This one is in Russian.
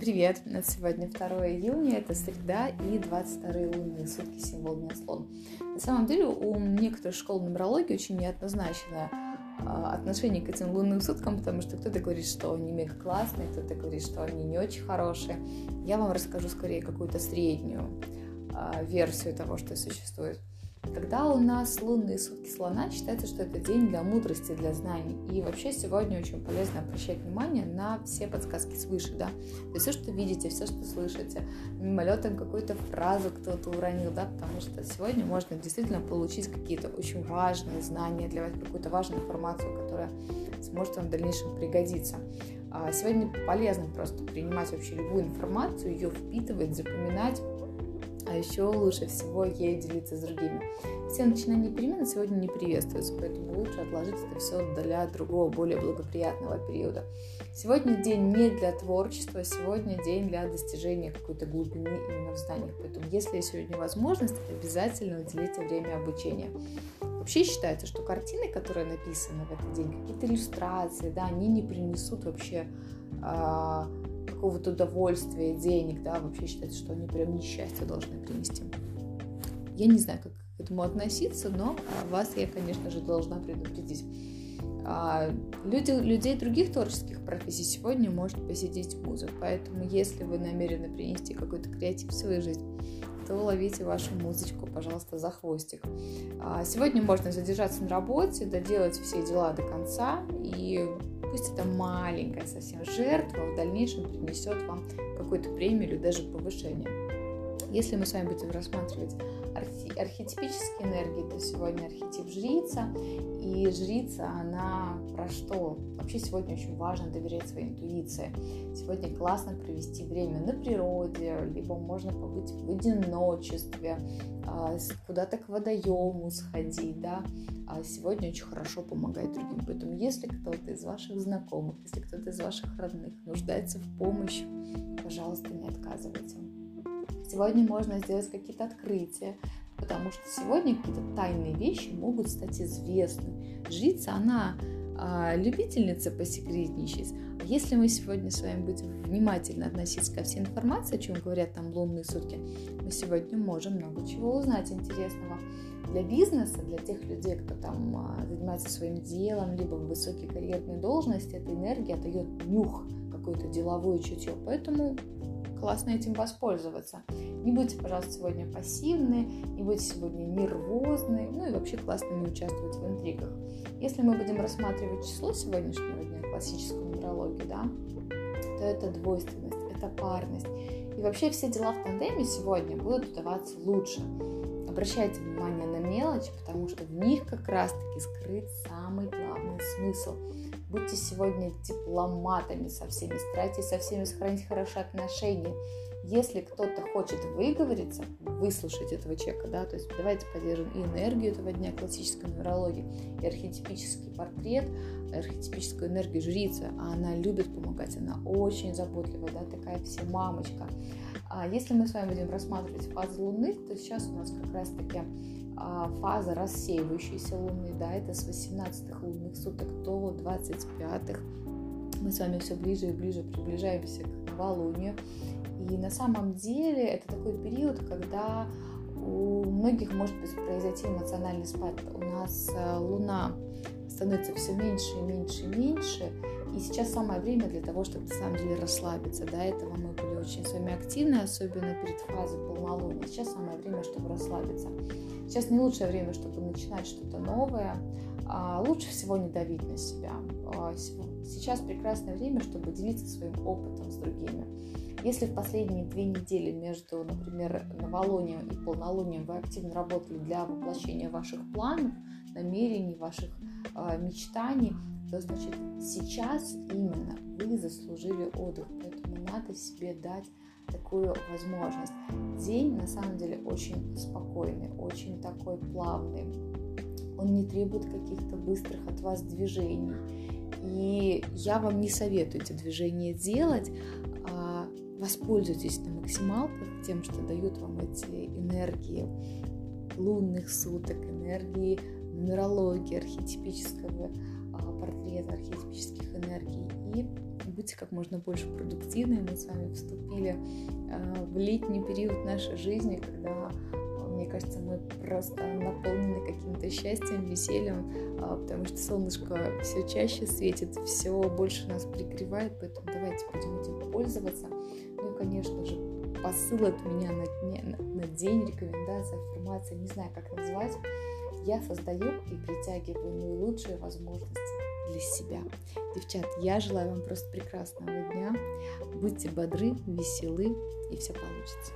Привет! Сегодня 2 июня, это среда и 22 лунные сутки, символ дня слон. На самом деле у некоторых школ нумерологии очень неоднозначное а, отношение к этим лунным суткам, потому что кто-то говорит, что они мега классные, кто-то говорит, что они не очень хорошие. Я вам расскажу скорее какую-то среднюю а, версию того, что существует. Когда у нас лунные сутки слона, считается, что это день для мудрости, для знаний. И вообще сегодня очень полезно обращать внимание на все подсказки свыше, да. То есть все, что видите, все, что слышите, мимолетом какую-то фразу кто-то уронил, да, потому что сегодня можно действительно получить какие-то очень важные знания, для вас какую-то важную информацию, которая сможет вам в дальнейшем пригодиться. А сегодня полезно просто принимать вообще любую информацию, ее впитывать, запоминать, а еще лучше всего ей делиться с другими. Все начинания перемен сегодня не приветствуются, поэтому лучше отложить это все для другого, более благоприятного периода. Сегодня день не для творчества, сегодня день для достижения какой-то глубины именно в знаниях. Поэтому, если есть сегодня возможность, обязательно уделите время обучения. Вообще считается, что картины, которые написаны в этот день, какие-то иллюстрации, да, они не принесут вообще а, какого-то удовольствия, денег, да, вообще считается, что они прям несчастье должны принести. Я не знаю, как к этому относиться, но вас я, конечно же, должна предупредить. А, люди, людей других творческих профессий сегодня может посетить муза, поэтому если вы намерены принести какой-то креатив в свою жизнь, то ловите вашу музычку, пожалуйста, за хвостик. А, сегодня можно задержаться на работе, доделать все дела до конца и Пусть это маленькая совсем жертва в дальнейшем принесет вам какую-то премию или даже повышение. Если мы с вами будем рассматривать архи- архетипические энергии, то сегодня архетип жрица. И жрица, она про что? Вообще сегодня очень важно доверять своей интуиции. Сегодня классно провести время на природе, либо можно побыть в одиночестве, а, куда-то к водоему сходить, да. А сегодня очень хорошо помогает другим. Поэтому если кто-то из ваших знакомых, если кто-то из ваших родных нуждается в помощи, пожалуйста, не отказывайте. Сегодня можно сделать какие-то открытия, потому что сегодня какие-то тайные вещи могут стать известны. Жрица, она а, любительница посекретничать. Если мы сегодня с вами будем внимательно относиться ко всей информации, о чем говорят там лунные сутки, мы сегодня можем много чего узнать интересного. Для бизнеса, для тех людей, кто там а, занимается своим делом, либо в высокие карьерные должности, эта энергия дает нюх, какое-то деловое чутье. Поэтому классно этим воспользоваться. Не будьте, пожалуйста, сегодня пассивны, не будьте сегодня нервозны, ну и вообще классно не участвовать в интригах. Если мы будем рассматривать число сегодняшнего дня, классическую нумерологию, да, то это двойственность, это парность. И вообще все дела в тандеме сегодня будут удаваться лучше. Обращайте внимание на мелочи, потому что в них как раз-таки скрыт самый главный смысл – Будьте сегодня дипломатами со всеми, старайтесь со всеми сохранить хорошие отношения. Если кто-то хочет выговориться, выслушать этого человека, да, то есть давайте поддержим и энергию этого дня классической нумерологии, и архетипический портрет, архетипическую энергию жрицы, а она любит помогать, она очень заботливая, да, такая вся мамочка. А если мы с вами будем рассматривать фазы Луны, то сейчас у нас как раз-таки а, фаза рассеивающейся Луны, да, это с 18 лунных суток до 25 мы с вами все ближе и ближе приближаемся к новолунию. И на самом деле это такой период, когда у многих может произойти эмоциональный спад. У нас э, Луна становится все меньше и меньше и меньше, и сейчас самое время для того, чтобы на самом деле расслабиться. До этого мы были очень с вами активны, особенно перед фазой полнолуния. Сейчас самое время, чтобы расслабиться. Сейчас не лучшее время, чтобы начинать что-то новое. А лучше всего не давить на себя. А сейчас прекрасное время, чтобы делиться своим опытом с другими. Если в последние две недели между, например, новолунием и полнолунием вы активно работали для воплощения ваших планов, намерений, ваших э, мечтаний, то значит сейчас именно вы заслужили отдых, поэтому надо себе дать такую возможность. День на самом деле очень спокойный, очень такой плавный. Он не требует каких-то быстрых от вас движений. И я вам не советую эти движения делать. А воспользуйтесь на максималках тем, что дают вам эти энергии лунных суток, энергии нумерологии, архетипического а, портрета, архетипических энергий. И будьте как можно больше продуктивны. Мы с вами вступили э, в летний период нашей жизни, когда мне кажется, мы просто наполнены каким-то счастьем, весельем, а, потому что солнышко все чаще светит, все больше нас прикрывает, поэтому давайте будем этим пользоваться. Ну и, конечно же, посыл от меня на, дне, на день, рекомендация, аффирмация, не знаю, как назвать. Я создаю и притягиваю наилучшие возможности для себя. Девчат, я желаю вам просто прекрасного дня. Будьте бодры, веселы, и все получится.